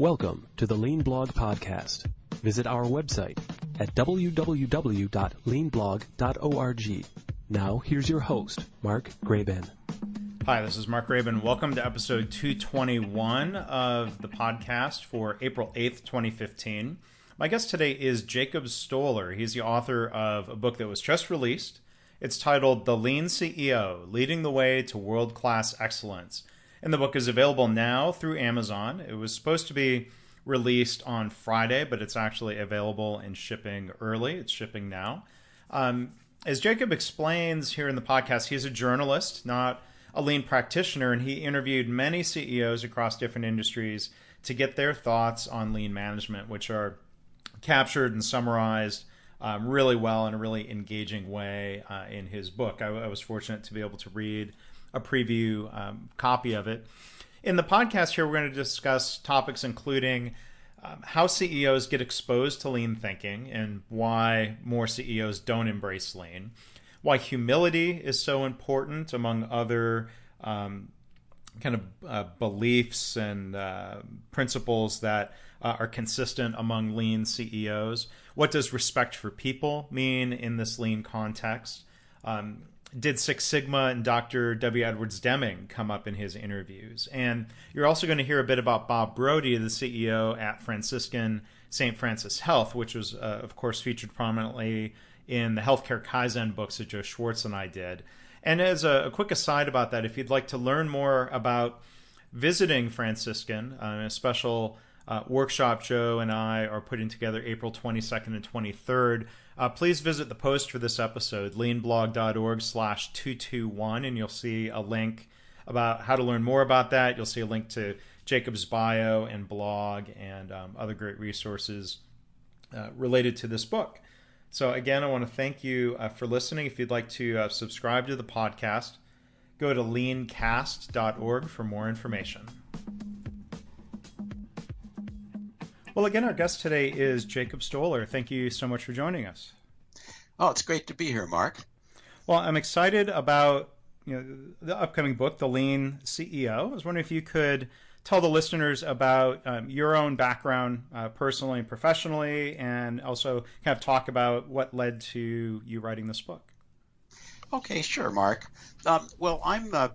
Welcome to the Lean Blog Podcast. Visit our website at www.leanblog.org. Now, here's your host, Mark Graban. Hi, this is Mark Graban. Welcome to episode 221 of the podcast for April 8th, 2015. My guest today is Jacob Stoller. He's the author of a book that was just released. It's titled The Lean CEO Leading the Way to World Class Excellence. And the book is available now through Amazon. It was supposed to be released on Friday, but it's actually available and shipping early. It's shipping now. Um, as Jacob explains here in the podcast, he's a journalist, not a lean practitioner, and he interviewed many CEOs across different industries to get their thoughts on lean management, which are captured and summarized um, really well in a really engaging way uh, in his book. I, I, was fortunate to be able to read a preview um, copy of it. In the podcast here, we're going to discuss topics including um, how CEOs get exposed to lean thinking and why more CEOs don't embrace lean why humility is so important, among other um, kind of uh, beliefs and uh, principles that uh, are consistent among lean CEOs. What does respect for people mean in this lean context? Um, did Six Sigma and Dr. W. Edwards Deming come up in his interviews? And you're also going to hear a bit about Bob Brody, the CEO at Franciscan St. Francis Health, which was, uh, of course, featured prominently in the Healthcare Kaizen books that Joe Schwartz and I did. And as a, a quick aside about that, if you'd like to learn more about visiting Franciscan, uh, a special uh, workshop Joe and I are putting together April 22nd and 23rd, uh, please visit the post for this episode, leanblog.org slash 221, and you'll see a link about how to learn more about that. You'll see a link to Jacob's bio and blog and um, other great resources uh, related to this book. So, again, I want to thank you uh, for listening. If you'd like to uh, subscribe to the podcast, go to leancast.org for more information. Well, again, our guest today is Jacob Stoller. Thank you so much for joining us. Oh, it's great to be here, Mark. Well, I'm excited about you know the upcoming book, The Lean CEO. I was wondering if you could tell the listeners about um, your own background uh, personally and professionally, and also kind of talk about what led to you writing this book. Okay, sure, Mark. Um, well, I'm uh,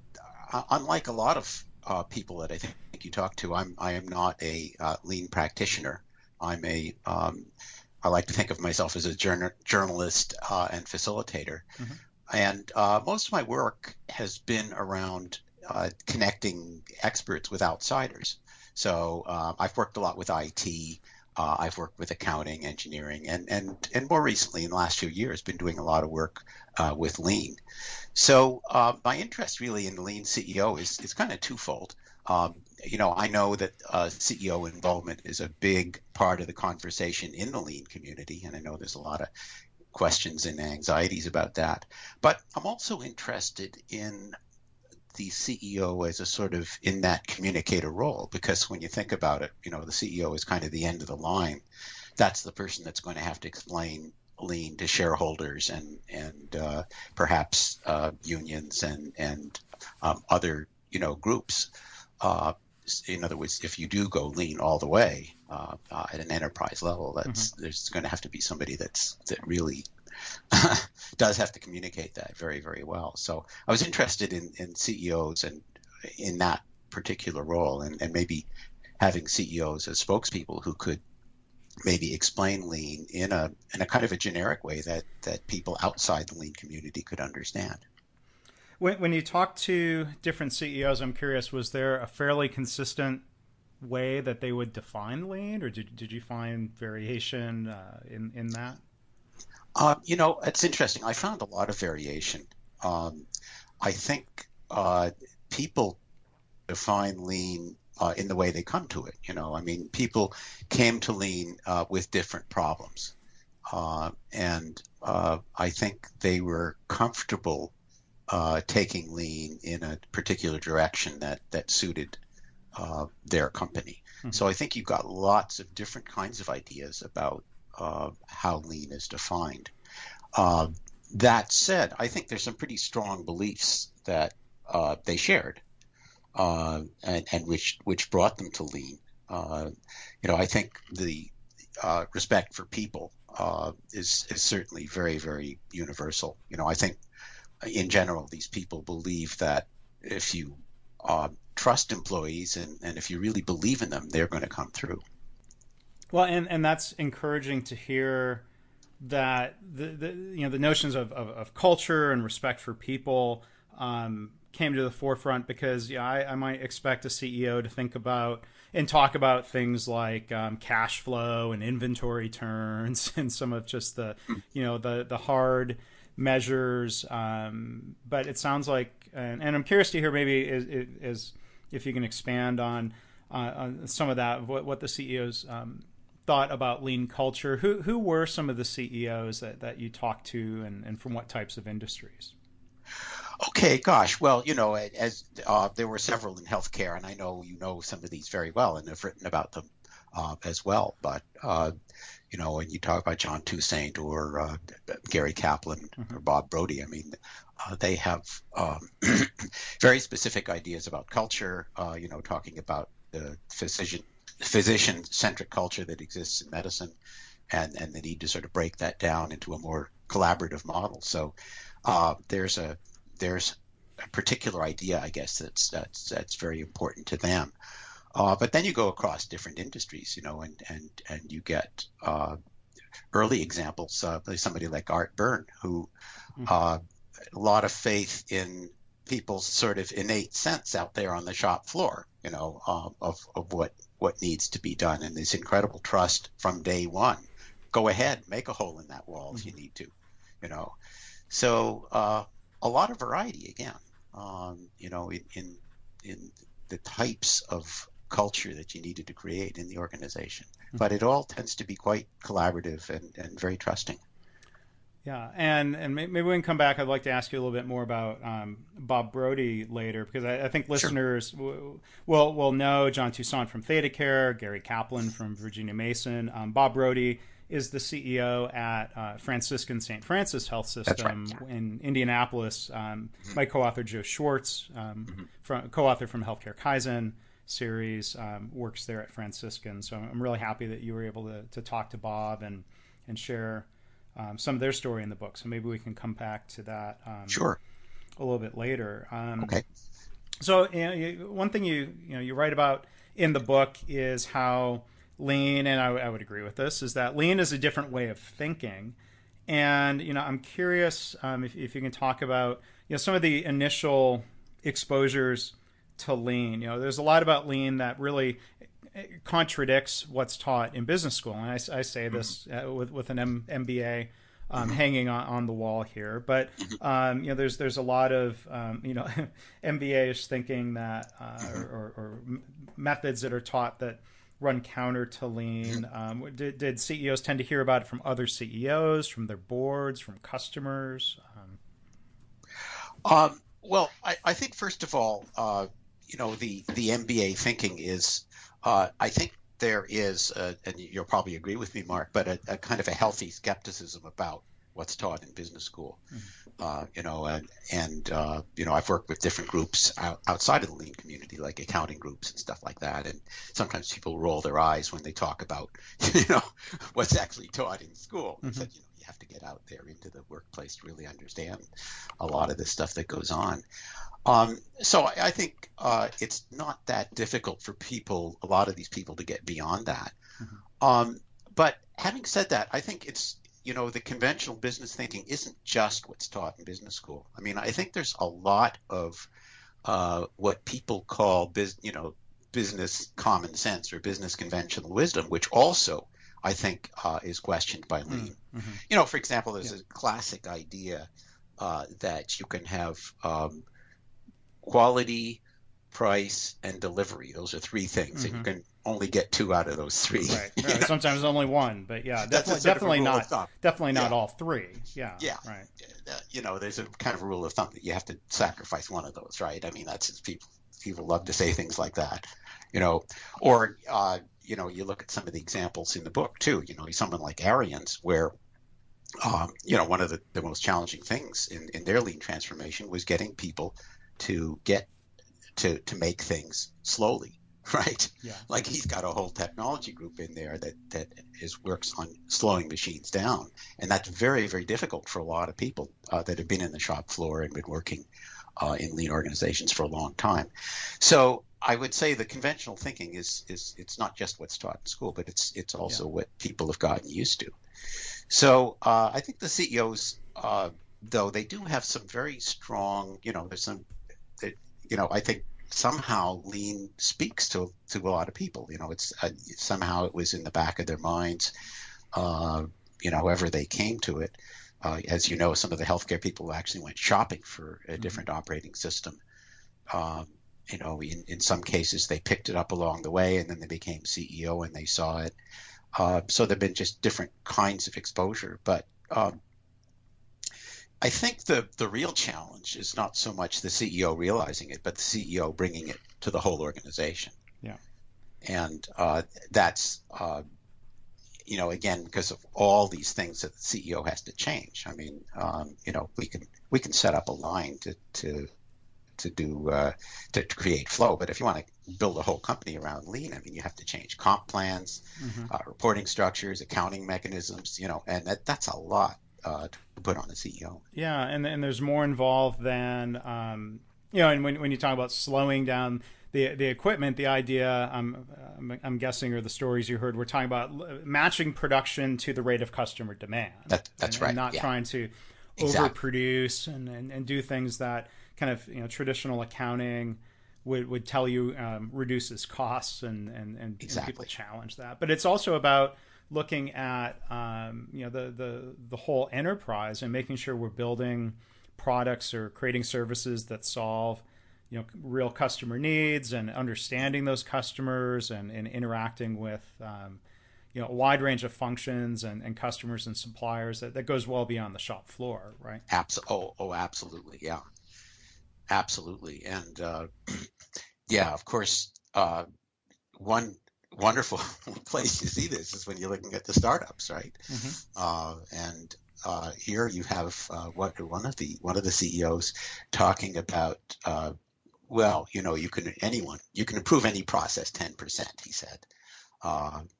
unlike a lot of uh, people that I think you talk to. I'm I am not a uh, lean practitioner. I'm a um, I like to think of myself as a journal, journalist uh, and facilitator. Mm-hmm. And uh, most of my work has been around uh, connecting experts with outsiders. So uh, I've worked a lot with IT. Uh, I've worked with accounting, engineering, and, and, and more recently, in the last few years, been doing a lot of work uh, with Lean. So uh, my interest really in Lean CEO is, is kind of twofold. Um, you know, I know that uh, CEO involvement is a big part of the conversation in the Lean community, and I know there's a lot of questions and anxieties about that. But I'm also interested in the CEO as a sort of in that communicator role because when you think about it, you know, the CEO is kind of the end of the line. That's the person that's going to have to explain lean to shareholders and and uh, perhaps uh, unions and and um, other you know groups. Uh, in other words, if you do go lean all the way uh, uh, at an enterprise level, that's mm-hmm. there's going to have to be somebody that's that really does have to communicate that very, very well. So I was interested in, in CEOs and in that particular role and, and maybe having CEOs as spokespeople who could maybe explain lean in a in a kind of a generic way that that people outside the lean community could understand. When, when you talk to different CEOs, I'm curious, was there a fairly consistent way that they would define lean, or did, did you find variation uh, in in that? Uh, you know, it's interesting. I found a lot of variation. Um, I think uh, people define lean uh, in the way they come to it. You know, I mean, people came to lean uh, with different problems, uh, and uh, I think they were comfortable taking lean in a particular direction that that suited their company. Mm-hmm. So I think you've got lots of different kinds of ideas about uh, how lean is defined. Uh, that said, I think there's some pretty strong beliefs that uh, they shared, uh, and, and, which which brought them to lean. Uh, you know, I think the uh, respect for people uh, is is certainly very very universal. You know, I think in general these people believe that if you uh, trust employees and, and if you really believe in them, they're going to come through. Well, and and that's encouraging to hear that the, the you know the notions of, of, of culture and respect for people um, came to the forefront because yeah, I, I, might expect a CEO to think about and talk about things like um, cash flow and inventory turns and some of just the you know the the hard measures. Um, but it sounds like, and, and, I'm curious to hear maybe is, is if you can expand on uh, on some of that what, what the CEOs um, thought about lean culture. Who who were some of the CEOs that, that you talked to, and, and from what types of industries? Okay, gosh. Well, you know, as uh, there were several in healthcare, and I know you know some of these very well and have written about them uh, as well. But uh, you know, when you talk about John Toussaint or uh, Gary Kaplan mm-hmm. or Bob Brody, I mean, uh, they have um, very specific ideas about culture. Uh, you know, talking about the physician physician centric culture that exists in medicine, and and the need to sort of break that down into a more collaborative model. So there's a there's a particular idea, I guess, that's that's that's very important to them. Uh, but then you go across different industries, you know, and and and you get uh, early examples, uh, somebody like Art Byrne, who mm-hmm. Uh, a lot of faith in people's sort of innate sense out there on the shop floor, you know, uh, of of what what needs to be done, and this incredible trust from day one. Go ahead, make a hole in that wall mm-hmm. if you need to, you know. So uh, a lot of variety again. Um, you know, in, in, in the types of culture that you needed to create in the organization. Mm-hmm. But it all tends to be quite collaborative and, and very trusting. Yeah, and and maybe we can come back. I'd like to ask you a little bit more about um, Bob Brody later because I, I think listeners sure. will, will will know John Toussaint from ThedaCare, Gary Kaplan from Virginia Mason, um, Bob Brody is the CEO at uh, Franciscan St. Francis Health System right. in Indianapolis. Um, mm-hmm. My co-author Joe Schwartz, um, mm-hmm. from, co-author from Healthcare Kaizen series, um, works there at Franciscan. So I'm really happy that you were able to, to talk to Bob and and share um, some of their story in the book. So maybe we can come back to that. Um, sure. A little bit later. Um, okay. So you know, you, one thing you you know you write about in the book is how lean, and I, I would agree with this, is that lean is a different way of thinking. And you know, I'm curious um, if, if you can talk about you know some of the initial exposures to lean. You know, there's a lot about lean that really eh, contradicts what's taught in business school, and I, I say this uh, with with an M- MBA. Um, hanging on, on the wall here. But um, you know, there's there's a lot of um, you know MBAs thinking that uh, or, or, or, methods that are taught that run counter to lean? Um, did, did, CEOs tend to hear about it from other CEOs, from their boards, from customers? Um, um, well, I, I, think first of all, uh, you know, the the MBA thinking is, uh, I think there is, a, and you'll probably agree with me, Mark, but a, a, kind of a healthy skepticism about what's taught in business school. Mm-hmm. Uh, you know, and, and uh, you know, I've worked with different groups out, outside of the lean community, like accounting groups and stuff like that. And sometimes people roll their eyes when they talk about, you know, what's actually taught in school. Mm-hmm. Said, you know, you have to get out there into the workplace to really understand a lot of the stuff that goes on. Um, so I, I think uh, it's not that difficult for people, a lot of these people, to get beyond that. Mm-hmm. Um, but having said that, I think it's you know, the conventional business thinking isn't just what's taught in business school. I mean, I think there's a lot of uh, what people call, biz, you know, business common sense or business conventional wisdom, which also I think uh, is questioned by Lean. Mm-hmm. You know, for example, there's yeah. a classic idea uh, that you can have um, quality, price, and delivery. Those are three things, mm-hmm. and you mm-hmm. can only get two out of those three. Right. right. Sometimes only one, but yeah, definitely, definitely not, definitely not yeah. all three. Yeah. Yeah. Right. Uh, you know, there's a kind of rule of thumb that you have to sacrifice one of those, right? I mean, that's people people love to say things like that, you know, or uh, you know, you look at some of the examples in the book too. You know, someone like Ariens, where um, you know, one of the, the most challenging things in, in their lean transformation was getting people to get to to make things slowly right? Yeah. Like he's got a whole technology group in there that that is works on slowing machines down, and that's very very difficult for a lot of people uh, that have been in the shop floor and been working uh, in lean organizations for a long time. So I would say the conventional thinking is is it's not just what's taught in school, but it's it's also yeah. what people have gotten used to. So uh, I think the CEOs, uh, though, they do have some very strong, you know, there's some, you know, I think somehow lean speaks to to a lot of people. You know, it's uh, somehow it was in the back of their minds. Uh, you know, however they came to it. Uh, as you know, some of the healthcare people actually went shopping for a mm-hmm. different mm-hmm. operating system. Um, you know, in, in some cases they picked it up along the way and then they became CEO and they saw it. Uh, so there've been just different kinds of exposure. But um, I think the the real challenge is not so much the CEO realizing it, but the CEO bringing it to the whole organization. Yeah, and uh, that's uh, you know again because of all these things that the CEO has to change. I mean, um, you know, we can we can set up a line to to to do uh, to, to, create flow. But if you want to build a whole company around lean, I mean, you have to change comp plans, mm-hmm. uh, reporting structures, accounting mechanisms. You know, and that, that's a lot uh, to put on the CEO. Yeah, and and there's more involved than um, you know. And when when you talk about slowing down. The, the equipment, the idea, I'm, I'm guessing, or the stories you heard, we're talking about matching production to the rate of customer demand. That, that's and, right. And not yeah. trying to exactly. overproduce and, and, and do things that kind of you know traditional accounting would, would tell you um, reduces costs and and, and, exactly. and, people challenge that. But it's also about looking at um, you know the, the the whole enterprise and making sure we're building products or creating services that solve you know real customer needs and understanding those customers and, and interacting with um, you know a wide range of functions and, and customers and suppliers that, that goes well beyond the shop floor right absolutely oh, oh absolutely yeah Absolutely, and uh, yeah, of course, uh, one wonderful place you see this is when you're looking at the startups, right? Mm-hmm. Uh, and uh, here you have uh, what one of the one of the CEOs talking about. Uh, well, you know, you can anyone you can improve any process ten percent. He said,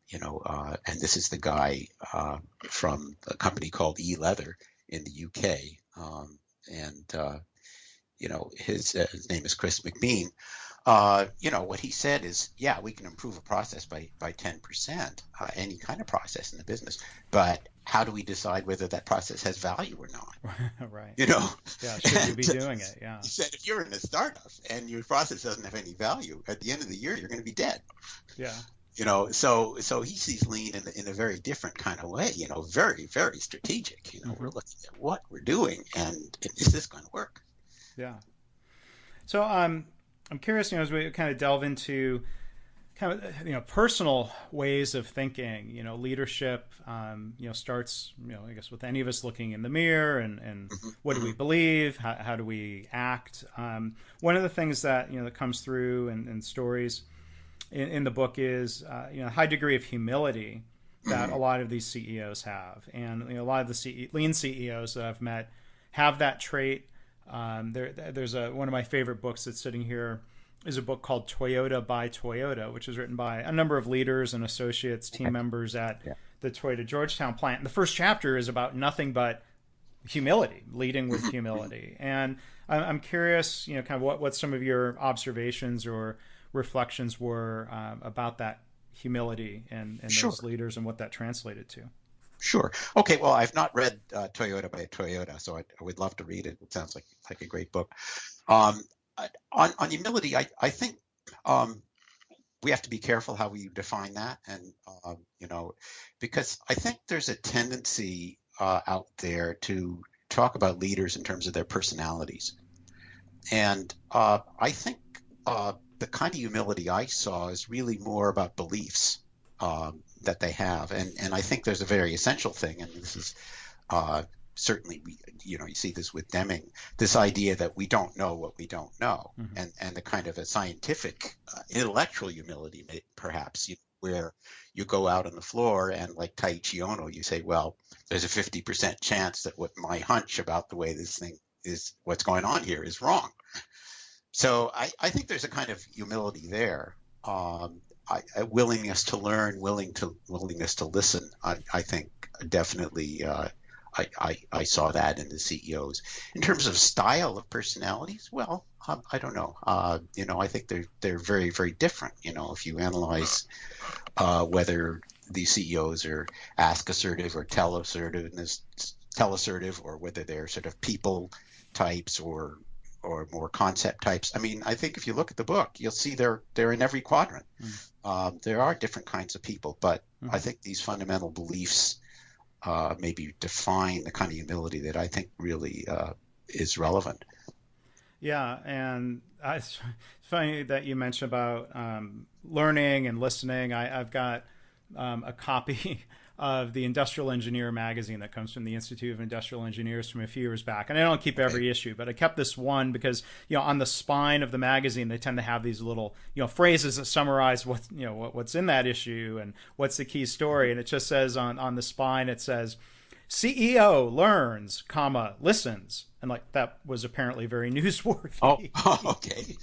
you know, and this is the guy from a company called E Leather in the UK, um, and you know, his, uh, his name is Chris McBean. Uh, you know, what he said is, yeah, we can improve a process by, by 10%, uh, any kind of process in the business. But how do we decide whether that process has value or not? right. You know? Yeah, should you be doing it? Yeah. He said, if you're in a startup and your process doesn't have any value, at the end of the year, you're going to be dead. Yeah. You know, so so he sees lean in, in a very different kind of way. You know, very very strategic. You know, mm-hmm. we're looking at what we're doing and is this going to work? Yeah. So um, I'm curious, you know, as we kind of delve into kind of you know personal ways of thinking, you know, leadership, um, you know, starts, you know, I guess with any of us looking in the mirror and and mm-hmm. what do we mm-hmm. believe? How, how do we act? Um, one of the things that you know that comes through in, in stories in, in, the book is uh, you know a high degree of humility that mm-hmm. a lot of these CEOs have, and you know, a lot of the CE, lean CEOs that I've met have that trait um, there, there's a one of my favorite books that's sitting here is a book called Toyota by Toyota, which is written by a number of leaders and associates, team members at yeah. the Toyota Georgetown plant. And the first chapter is about nothing but humility, leading with humility. And I'm curious, you know, kind of what, what some of your observations or reflections were um, about that humility and, and sure. those leaders and what that translated to. Sure. Okay. Well, I've not read uh, Toyota by Toyota, so I, I, would love to read it. It sounds like like a great book. Um, on on humility, I I think um, we have to be careful how we define that, and uh, you know, because I think there's a tendency uh, out there to talk about leaders in terms of their personalities, and uh, I think uh, the kind of humility I saw is really more about beliefs. Um, that they have, and and I think there's a very essential thing, and this is uh, certainly we, you know you see this with Deming, this idea that we don't know what we don't know, mm-hmm. and and the kind of a scientific uh, intellectual humility, perhaps you, where you go out on the floor and like Taiichi Ohno, you say, well, there's a 50% chance that what my hunch about the way this thing is, what's going on here is wrong. So I, I think there's a kind of humility there. um, I, willingness to learn, willing to willingness to listen. I, I think definitely uh, I, I, I, saw that in the CEOs. In terms of style of personalities, well, um, I don't know. Uh, you know, I think they're they're very very different. You know, if you analyze uh, whether these CEOs are ask assertive or tell assertive, tell assertive, or whether they're sort of people types or or more concept types. I mean, I think if you look at the book, you'll see they're they're in every quadrant. Mm. Um, there are different kinds of people, but mm. I think these fundamental beliefs uh, maybe define the kind of humility that I think really uh, is relevant. Yeah, and it's funny that you mentioned about um, learning and listening. I, have got um, a copy of the Industrial Engineer magazine that comes from the Institute of Industrial Engineers from a few years back. And I don't keep every issue, but I kept this one because, you know, on the spine of the magazine, they tend to have these little, you know, phrases that summarize what, you know, what, what's in that issue and what's the key story. And it just says on, on the spine, it says, CEO learns, comma, listens. And like that was apparently very newsworthy. Oh, okay.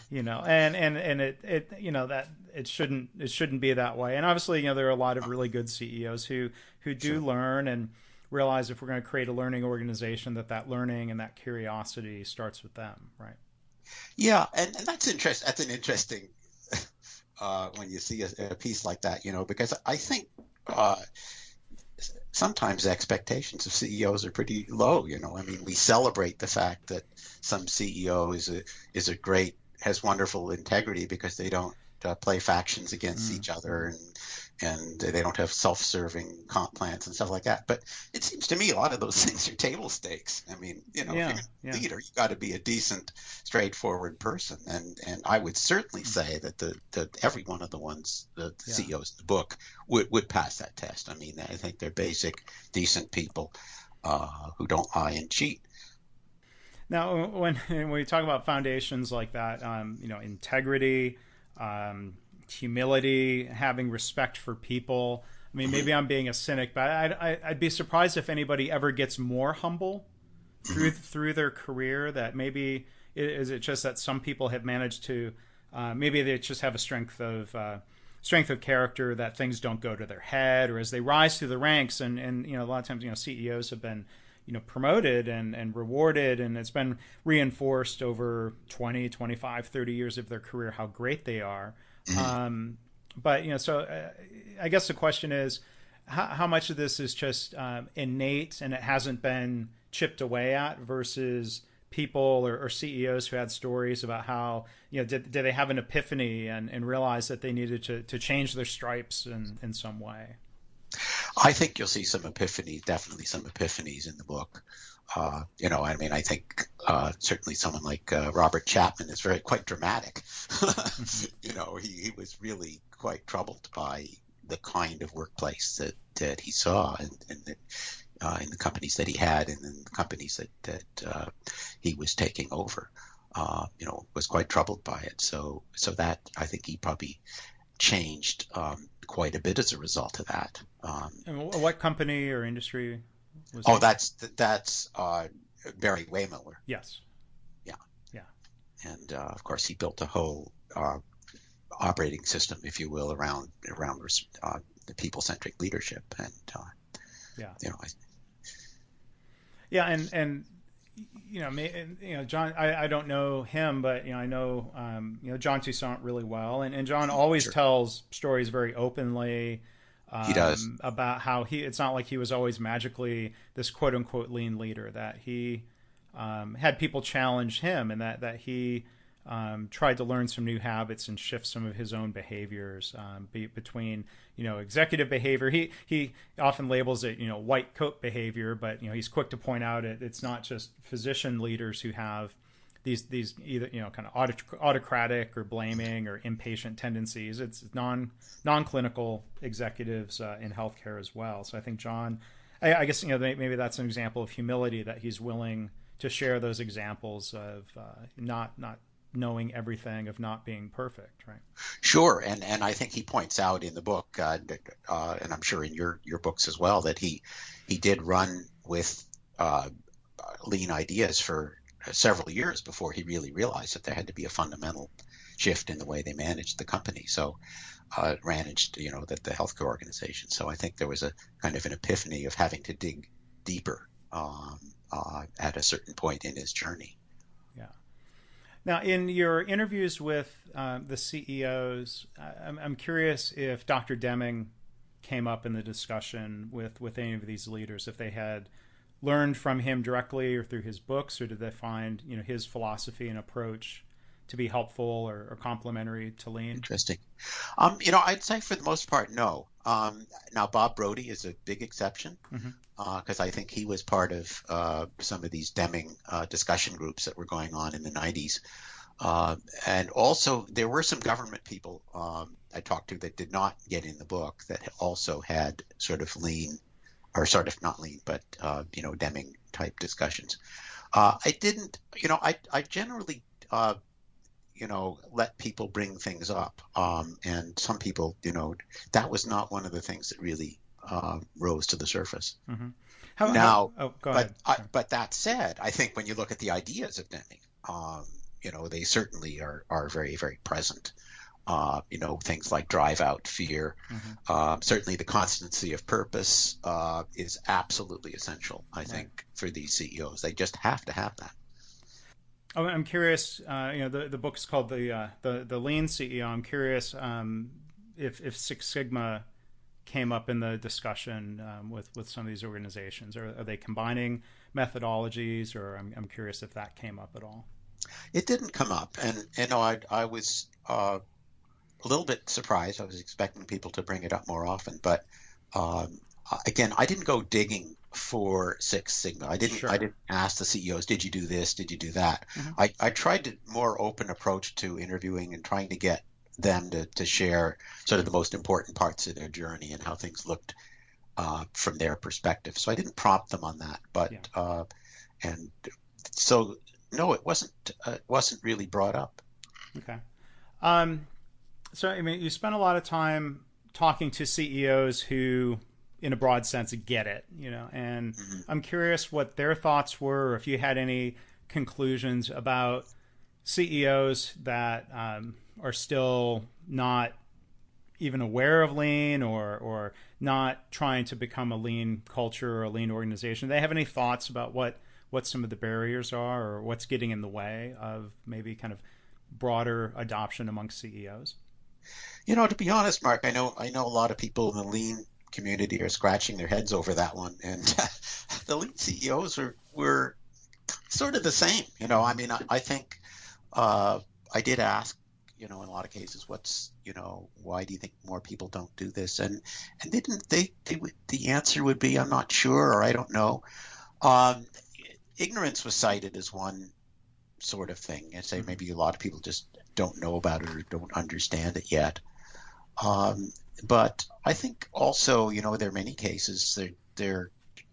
you know, and, and, and it, it, you know, that it shouldn't, it shouldn't be that way. And obviously, you know, there are a lot of really good CEOs who, who do sure. learn and realize if we're going to create a learning organization that that learning and that curiosity starts with them. Right. Yeah. And, and that's interesting. That's an interesting, uh, when you see a, a, piece like that, you know, because I think, uh, sometimes expectations of CEOs are pretty low. You know, I mean, we celebrate the fact that some CEO is a is a great has wonderful integrity because they don't uh, play factions against mm. each other and and they don't have self-serving comp plans and stuff like that. But it seems to me a lot of those things are table stakes. I mean, you know, yeah, if you're a yeah. leader, you got to be a decent, straightforward person. And and I would certainly mm. say that the, the every one of the ones the, the yeah. CEOs in the book would would pass that test. I mean, I think they're basic, decent people uh, who don't lie and cheat. Now, when when we talk about foundations like that, um, you know, integrity. Um, humility, having respect for people. I mean, maybe I'm being a cynic, but I'd, I'd be surprised if anybody ever gets more humble through through their career. That maybe is it just that some people have managed to, uh, maybe they just have a strength of uh, strength of character that things don't go to their head, or as they rise through the ranks, and and you know a lot of times you know CEOs have been you know promoted and and rewarded and it's been reinforced over 20 25 30 years of their career how great they are. Um, but you know, so uh, I guess the question is, how, how much of this is just um, innate and it hasn't been chipped away at versus people or, or, CEOs who had stories about how you know did, did they have an epiphany and, and realize that they needed to, to change their stripes in, in some way? I think you'll see some epiphanies, definitely some epiphanies in the book. Uh, you know, I mean, I think uh, certainly someone like uh, Robert Chapman is very quite dramatic. you know, he, he was really quite troubled by the kind of workplace that, that he saw and, and that, uh, in the companies that he had and in the companies that, that uh, he was taking over. Uh, you know, was quite troubled by it. So, so that I think he probably changed um, quite a bit as a result of that. Um, and what company or industry oh, that's that's uh, Barry-Wehmiller. Yes. Yeah. Yeah. And uh, of course, he built a whole uh, operating system, if you will, around around uh, the people-centric leadership, and uh, yeah, you know, I, yeah, and and you know, you know, John. I, I don't know him, but you know, I know um, you know John Toussaint really well, and, and John always sure. tells stories very openly. Um, he does um, about how he. It's not like he was always magically this quote unquote lean leader. That he um, had people challenge him, and that that he um, tried to learn some new habits and shift some of his own behaviors um, be, between you know executive behavior. He he often labels it you know white coat behavior, but you know he's quick to point out it, it's not just physician leaders who have these these either you know kind of autocratic or blaming or impatient tendencies. It's non non clinical executives uh, in healthcare as well. So I think John, I, I, guess you know maybe that's an example of humility that he's willing to share those examples of uh, not not knowing everything of not being perfect right sure and and i think he points out in the book uh, uh, and i'm sure in your your books as well that he he did run with uh, lean ideas for several years before he really realized that there had to be a fundamental shift in the way they managed the company. So uh, managed, you know, the, the healthcare organization. So I think there was a kind of an epiphany of having to dig deeper um, uh, at a certain point in his journey. Yeah. Now, in your interviews with uh, the CEOs, I'm, I'm curious if Dr. Deming came up in the discussion with with any of these leaders, if they had learned from him directly or through his books, or did they find you know his philosophy and approach to be helpful or, or complementary to Lean? Interesting. Um, you know, I'd say for the most part, no. Um, now, Bob Brody is a big exception because mm-hmm. uh, I think he was part of uh, some of these Deming uh, discussion groups that were going on in the 90s. Uh, and also, there were some government people um, I talked to that did not get in the book that also had sort of lean, or sort of not lean, but uh, you know Deming type discussions. Uh, I didn't, you know, I I generally uh, you know let people bring things up, um, and some people, you know, that was not one of the things that really uh, rose to the surface. Mm-hmm. How, now, how, oh, but I, but that said, I think when you look at the ideas of Deming, um, you know, they certainly are are very very present. Uh, you know, things like drive out fear. Mm-hmm. Um, certainly, the constancy of purpose uh, is absolutely essential. I right. think for these CEOs, they just have to have that. I'm curious. Uh, you know, the the book is called the uh, the the Lean CEO. I'm curious um, if if Six Sigma came up in the discussion um, with with some of these organizations. Are, are they combining methodologies, or I'm, I'm curious if that came up at all. It didn't come up, and you know, I I was uh, a little bit surprised. I was expecting people to bring it up more often, but um, again, I didn't go digging for Six Sigma. I didn't. Sure. I didn't ask the CEOs, "Did you do this? Did you do that?" Mm-hmm. I, I tried to more open approach to interviewing and trying to get them to, to share sort of the most important parts of their journey and how things looked uh, from their perspective. So I didn't prompt them on that, but yeah. uh, and so no, it wasn't. Uh, it wasn't really brought up. Okay. Um, so I mean, you spent a lot of time talking to CEOs who, in a broad sense, get it. You know, and mm-hmm. I'm curious what their thoughts were, or if you had any conclusions about CEOs that um, are still not even aware of lean or or not trying to become a lean culture or a lean organization. Do they have any thoughts about what what some of the barriers are or what's getting in the way of maybe kind of broader adoption among CEOs? You know, to be honest, Mark, I know I know a lot of people in the lean community are scratching their heads over that one, and the lean CEOs were were sort of the same. You know, I mean, I, I think uh, I did ask, you know, in a lot of cases, what's you know, why do you think more people don't do this? And and they didn't. They, they would, the answer would be, I'm not sure, or I don't know. Um, ignorance was cited as one sort of thing, and say mm-hmm. maybe a lot of people just don't know about it or don't understand it yet. Um, but I think also, you know, there are many cases there, there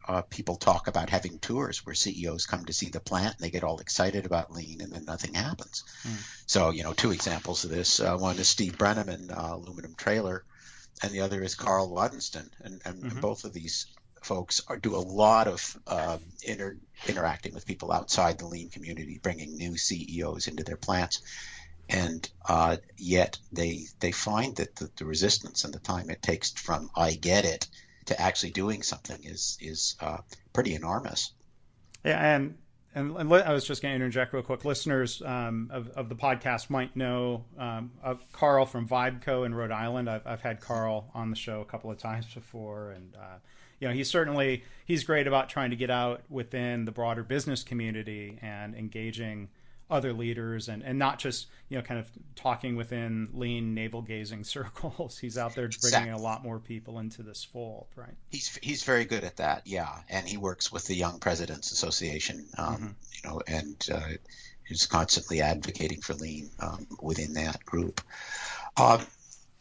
uh, people talk about having tours where CEOs come to see the plant and they get all excited about lean and then nothing happens. Mm. So, you know, two examples of this. Uh, one is Steve Brenneman, uh, Aluminum Trailer, and the other is Karl Wadensten. And, and mm-hmm. both of these folks are, do a lot of um, inter, interacting with people outside the lean community, bringing new CEOs into their plants and uh, yet they they find that the, the, resistance and the time it takes from I get it to actually doing something is is uh, pretty enormous. Yeah, and, and and I was just going to interject real quick. Listeners um, of of the podcast might know um, Karl from VIBCO in Rhode Island. I've I've had Karl on the show a couple of times before, and uh, you know he's certainly he's great about trying to get out within the broader business community and engaging other leaders and, and not just you know kind of talking within lean navel gazing circles he's out there bringing exactly. a lot more people into this fold right he's he's very good at that yeah and he works with the young presidents association um, mm-hmm. you know and uh, he's constantly advocating for lean um, within that group um,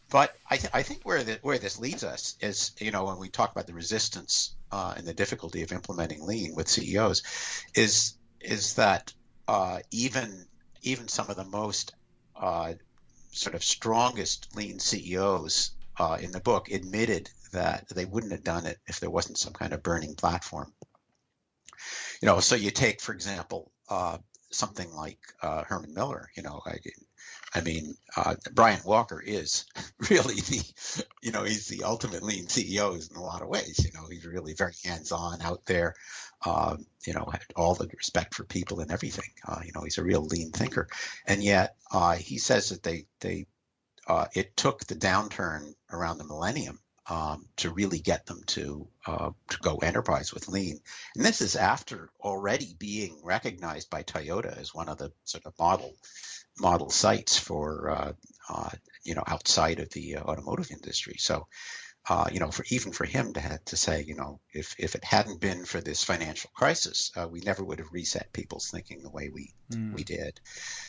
but I, th- I think where the, where this leads us is you know when we talk about the resistance uh, and the difficulty of implementing lean with CEOs is is that uh, even even some of the most uh, sort of strongest lean CEOs uh, in the book admitted that they wouldn't have done it if there wasn't some kind of burning platform. You know, so you take, for example, uh, something like uh, Herman Miller. You know, I, I mean, uh, Brian Walker is really the, you know, he's the ultimate lean CEO in a lot of ways. You know, he's really very hands-on out there. Uh, you know, had all the respect for people and everything. Uh, you know, he's a real lean thinker, and yet uh, he says that they they uh, it took the downturn around the millennium um, to really get them to uh, to go enterprise with lean. And this is after already being recognized by Toyota as one of the sort of model model sites for uh, you know outside of the automotive industry. So uh, you know, for even for him to have to say, you know, if if it hadn't been for this financial crisis, uh, we never would have reset people's thinking the way we mm. we did.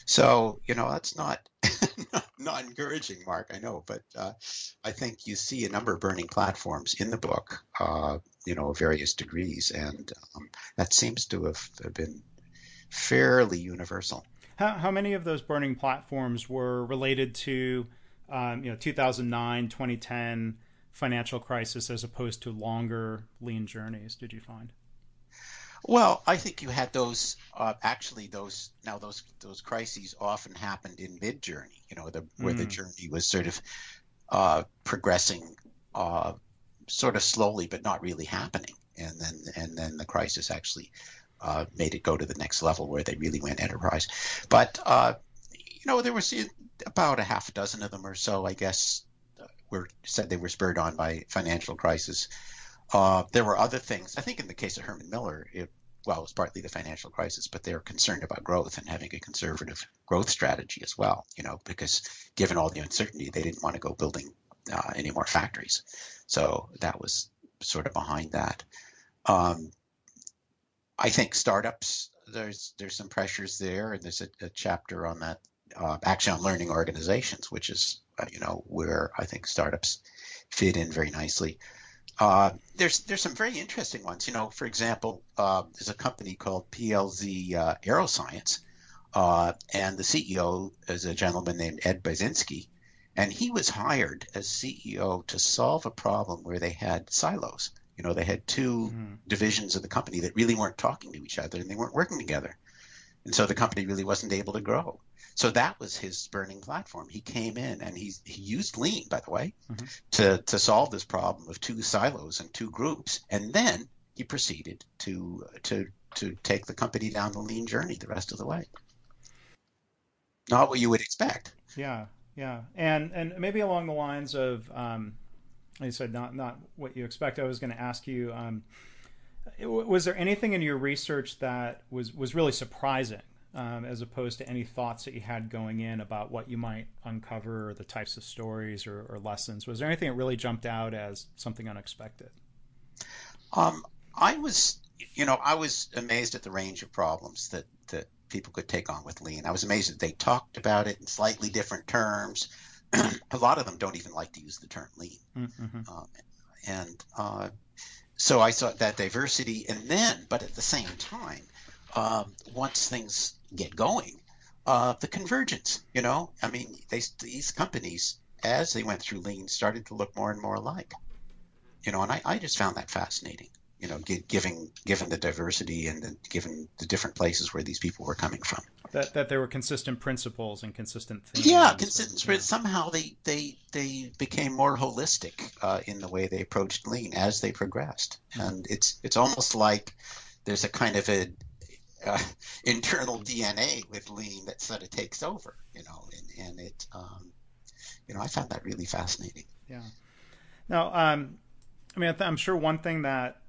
So you know, that's not not, encouraging, Mark. I know, but uh, I think you see a number of burning platforms in the book, uh, you know, various degrees, and um, that seems to have been fairly universal. How, how many of those burning platforms were related to, um, you know, 2009, 2010? Financial crisis as opposed to longer lean journeys did you find? Well i think you had those uh, actually those now those those crises often happened in mid journey you know the, where mm. the journey was sort of uh, progressing uh, sort of slowly but not really happening. And then and then the crisis actually uh, made it go to the next level where they really went enterprise but uh, you know there was about a half a dozen of them or so i guess were said they were spurred on by financial crisis. Uh, there were other things. I think in the case of Herman Miller, it well, it was partly the financial crisis, but they're concerned about growth and having a conservative growth strategy as well. You know, because given all the uncertainty, they didn't want to go building uh, any more factories. So that was sort of behind that. Um, I think startups there's there's some pressures there, and there's a, a chapter on that uh, actually on learning organizations, which is uh, you know where I think startups fit in very nicely. Uh, there's there's some very interesting ones. You know, for example, uh, there's a company called PLZ uh, Aeroscience, uh, and the CEO is a gentleman named Ed Basinski, and he was hired as CEO to solve a problem where they had silos. You know, they had 2 mm-hmm. divisions of the company that really weren't talking to each other and they weren't working together, and so the company really wasn't able to grow. So that was his burning platform. He came in and he he used lean, by the way, mm-hmm. to to solve this problem of two silos and two groups, and then he proceeded to to to take the company down the lean journey the rest of the way. Not what you would expect. Yeah, yeah, and and maybe along the lines of, um, like I said, not not what you expect. I was going to ask you. Um, was there anything in your research that was was really surprising um, as opposed to any thoughts that you had going in about what you might uncover or the types of stories or, or lessons? Was there anything that really jumped out as something unexpected? Um, I was, you know, I was amazed at the range of problems that that people could take on with lean. I was amazed that they talked about it in slightly different terms. a lot of them don't even like to use the term lean, mm-hmm. um, and uh, so I saw that diversity, and then, but at the same time, um, once things get going, uh, the convergence. You know, I mean, they, these companies, as they went through lean, started to look more and more alike. You know, and I, I just found that fascinating. You know, giving given the diversity and the, given the different places where these people were coming from. That that there were consistent principles and consistent things. Yeah, consistent. Yeah. Somehow they they they became more holistic uh, in the way they approached lean as they progressed, and it's it's almost like there's a kind of a uh, internal DNA with lean that sort of takes over, you know, and, and it, um, you know, I found that really fascinating. Yeah. Now, um, I mean, I'm sure one thing that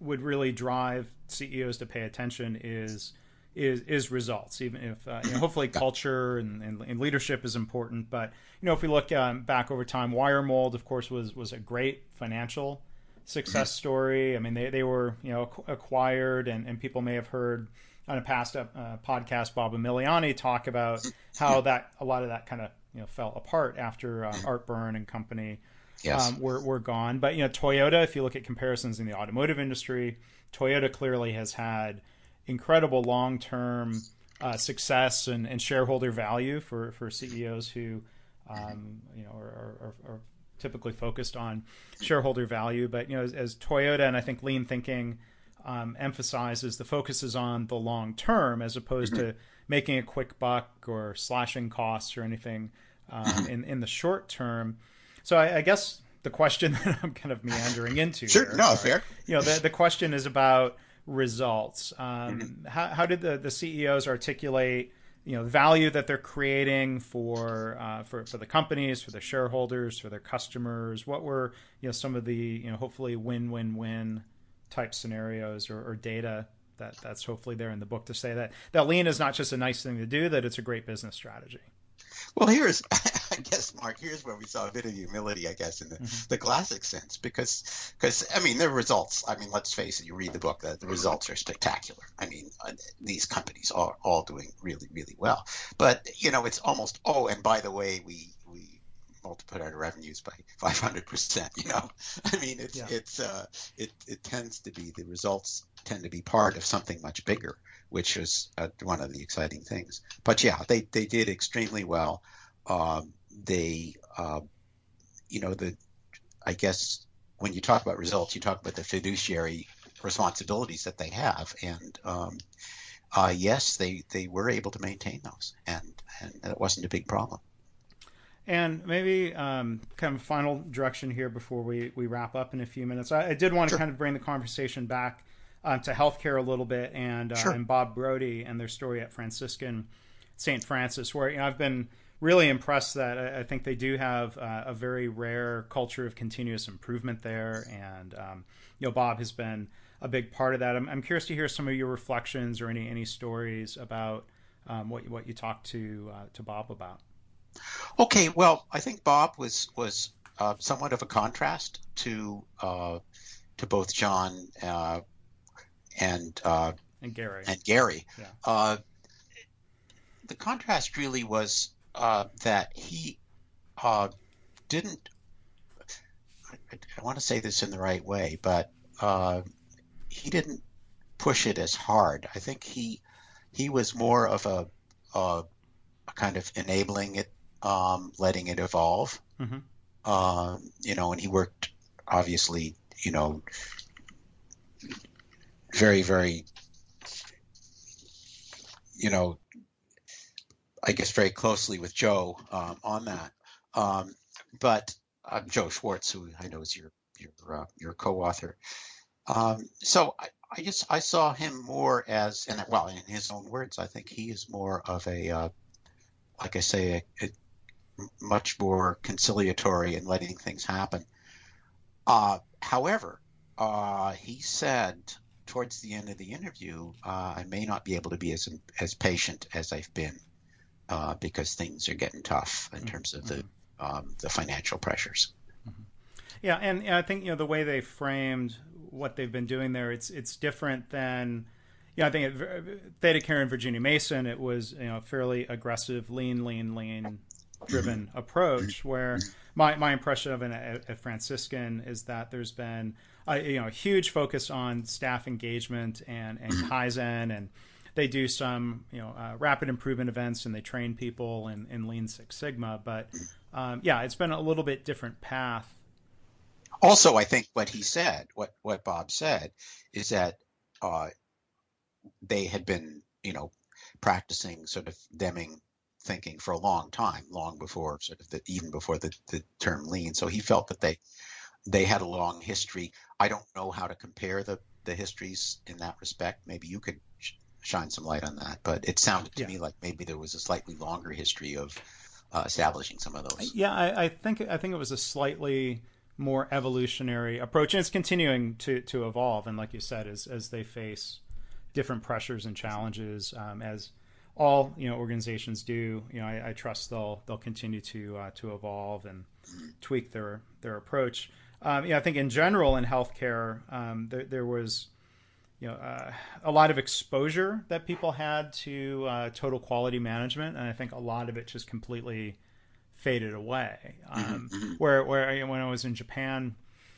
would really drive CEOs to pay attention is is is results. Even if uh, you know, hopefully culture and, and, and, leadership is important, but you know, if we look um, back over time, Wiremold, of course, was was a great financial success story. I mean, they, they were you know acquired, and, and people may have heard on a past uh, podcast Bob Emiliani talk about how that a lot of that kind of you know fell apart after uh, Art Byrne and company yes. um, were were gone. But you know, Toyota, if you look at comparisons in the automotive industry, Toyota clearly has had incredible long term uh, success and, and shareholder value for for CEOs who um, you know are, are, are typically focused on shareholder value. But you know, as, as Toyota and I think lean thinking um, emphasizes the focus is on the long term as opposed to making a quick buck or slashing costs or anything um, mm-hmm. in in the short term. So I, I, guess the question that I'm kind of meandering into. Sure, here, no, fair. You know, the the question is about results. Um, mm-hmm. how, how did the the CEOs articulate? you know the value that they're creating for uh, for for the companies, for their shareholders, for their customers. What were you know some of the you know hopefully win win win type scenarios or, or data that that's hopefully there in the book to say that that lean is not just a nice thing to do, that it's a great business strategy. Well, here's, I guess, Mark. Here's where we saw a bit of humility, I guess, in the, mm-hmm. the classic sense, because, because I mean, the results. I mean, let's face it. You read the book, the, the results are spectacular. I mean, uh, these companies are all doing really, really well. But you know, it's almost. Oh, and by the way, we we multiplied our revenues by 500 percent. You know, I mean, it's yeah. it's uh, it it tends to be the results tend to be part of something much bigger which was uh, one of the exciting things. But yeah, they, they did extremely well. Um, they, uh, you know, the I guess when you talk about results, you talk about the fiduciary responsibilities that they have, and um, uh, yes, they they were able to maintain those, and and it wasn't a big problem. And maybe um, kind of final direction here before we, we wrap up in a few minutes. I, I did want to kind of bring the conversation back uh, to healthcare a little bit, and uh, sure. and Bob Brody and their story at Franciscan St. Francis, where you know, I've been really impressed that I, I think they do have uh, a very rare culture of continuous improvement there, and um, you know Bob has been a big part of that. I'm, I'm, curious to hear some of your reflections or any any stories about um, what what you talked to uh, to Bob about. Okay, well, I think Bob was was uh, somewhat of a contrast to uh, to both John uh, and uh, and Gary and Gary. Yeah. Uh, the contrast really was uh, that he uh, didn't. I, I, want to say this in the right way, but uh, he didn't push it as hard. I think he he was more of a, a, a kind of enabling it, um, letting it evolve. Mm-hmm. Um, you know, and he worked obviously, you know, very, very, you know, I guess very closely with Joe um, on that. Um, but uh, Joe Swartz, who I know is your your uh, your co-author. Um, so I, I just I saw him more as, and well, in his own words, I think he is more of a, uh, like I say, a, a much more conciliatory and letting things happen. Uh, however, uh, he said towards the end of the interview, uh, I may not be able to be as as patient as I've been uh, because things are getting tough in mm-hmm. terms of the mm-hmm. um, the financial pressures. Mm-hmm. Yeah, and, and I think you know the way they framed what they've been doing there, it's it's different than. Yeah, you know, I think at ThedaCare and Virginia Mason, it was you know a fairly aggressive, lean, lean, lean driven approach. Where my, my impression of at Franciscan is that there's been a, you know huge focus on staff engagement and and kaizen and they do some you know uh, rapid improvement events and they train people in, in lean six sigma but um, yeah it's been a little bit different path also i think what he said what what bob said is that uh, they had been you know practicing sort of Deming thinking for a long time long before sort of the, even before the, the term lean so he felt that they they had a long history. I don't know how to compare the the histories in that respect. Maybe you could sh- shine some light on that. But it sounded to yeah. me like maybe there was a slightly longer history of uh, establishing some of those. Yeah, I, I, think I think it was a slightly more evolutionary approach, and it's continuing to to evolve. And like you said, as as they face different pressures and challenges, um, as all you know organizations do, you know, I, I trust they'll they'll continue to uh, to evolve and mm-hmm. tweak their their approach um, yeah, I think in general in healthcare, um, there, there, was you know uh, a lot of exposure that people had to uh, total quality management, and I think a lot of it just completely faded away. Mm-hmm, um, mm-hmm. Where where when I was in Japan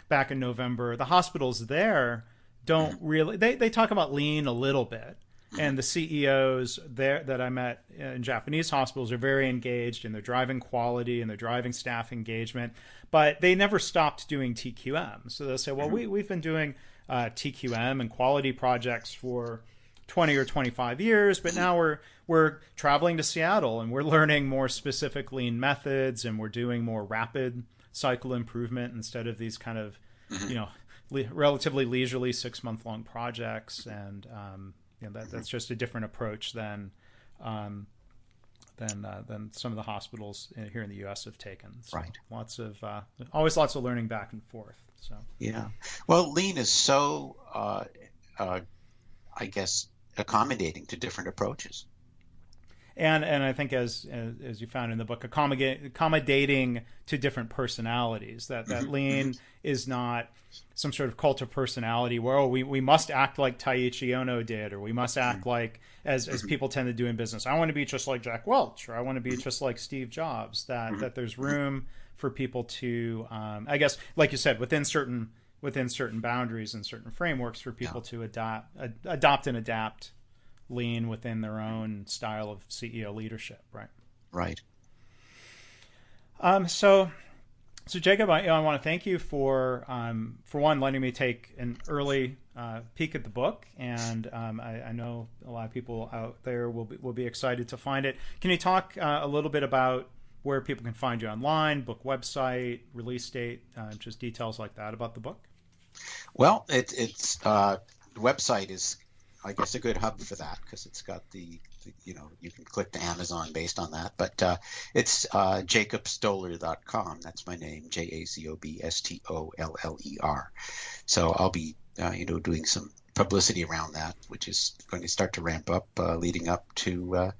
back in November, the hospitals there don't mm-hmm. really they, they talk about lean a little bit and the CEOs there that I met in Japanese hospitals are very engaged and they're driving quality and they're driving staff engagement, but they never stopped doing TQM. So they'll say, well, we, we've been doing uh, TQM and quality projects for 20 or 25 years, but now we're we're traveling to Seattle and we're learning more specific lean methods and we're doing more rapid cycle improvement instead of these kind of you know relatively leisurely six month long projects and um, you know that, that's just a different approach than um, than uh, than some of the hospitals here in the U.S. have taken. So right. Lots of uh, always lots of learning back and forth. So yeah. Well, lean is so uh, uh I guess accommodating to different approaches. And and I think as as, you found in the book, accommodating to different personalities. That that mm-hmm. lean mm-hmm. is not some sort of cult of personality where oh we, we must act like Taiichi Ohno did or we must act mm-hmm. like as as people tend to do in business. I want to be just like Jack Welch or I want to be just like Steve Jobs. That that there's room for people to um, I guess like you said within certain within certain boundaries and certain frameworks for people yeah. to adopt ad, adopt and adapt lean within their own style of CEO leadership, right? Right. Um, so, so Jacob, I, I want to thank you for um, for one letting me take an early uh, peek at the book, and um, I, I, know a lot of people out there will be, will be excited to find it. Can you talk uh, a little bit about where people can find you online, book website, release date, uh, just details like that about the book? Well, it, it's uh, the website is, I guess, a good hub for that because it's got the, the, you know, you can click to Amazon based on that. But uh, it's uh, jacobstoller.com. That's my name, J A C O B S T O L L E R. So I'll be, uh, you know, doing some publicity around that, which is going to start to ramp up, uh, leading up to uh,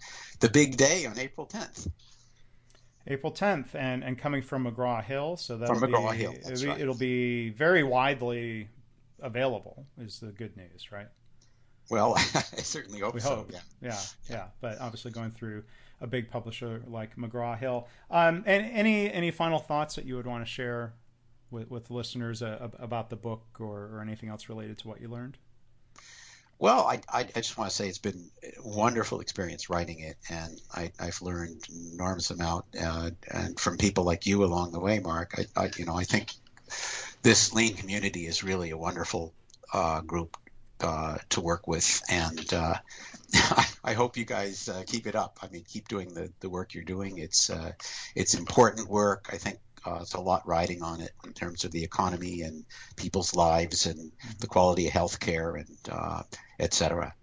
the big day on April 10th. April 10th, and, and coming from McGraw Hill, so that from McGraw be, Hill, it'll be, right. it'll be very widely available. Is the good news, right? Well, I certainly hope we so. Hope. Yeah. yeah, yeah. But obviously, going through a big publisher like McGraw Hill. Um, and any any final thoughts that you would want to share with with listeners uh, about the book or, or anything else related to what you learned? Well, I, I, I, just want to say it's been a wonderful experience writing it, and I, have learned an enormous amount, uh, and from people like you along the way, Mark. I, I you know, I think this lean community is really a wonderful uh, group uh, to work with, and uh, I hope you guys uh, keep it up. I mean, keep doing the, the work you're doing. It's uh, it's important work. I think uh, it's a lot riding on it in terms of the economy and people's lives and mm-hmm. the quality of healthcare and uh, et cetera.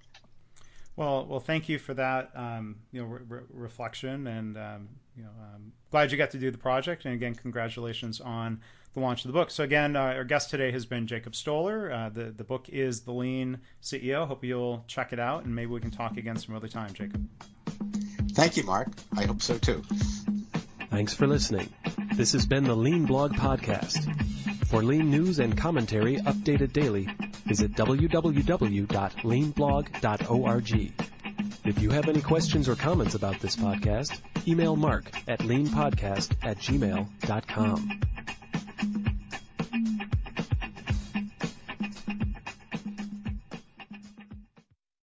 Well, well, thank you for that, um, you know, re- reflection, and um, you know, um, glad you got to do the project. And again, congratulations on the launch of the book. So again, uh, our guest today has been Jacob Stoller. Uh, the the book is The Lean CEO. Hope you'll check it out, and maybe we can talk again some other time, Jacob. Thank you, Mark. I hope so too. Thanks for listening. This has been the Lean Blog Podcast. For lean news and commentary updated daily, visit www.leanblog.org. If you have any questions or comments about this podcast, email mark at leanpodcast at gmail.com.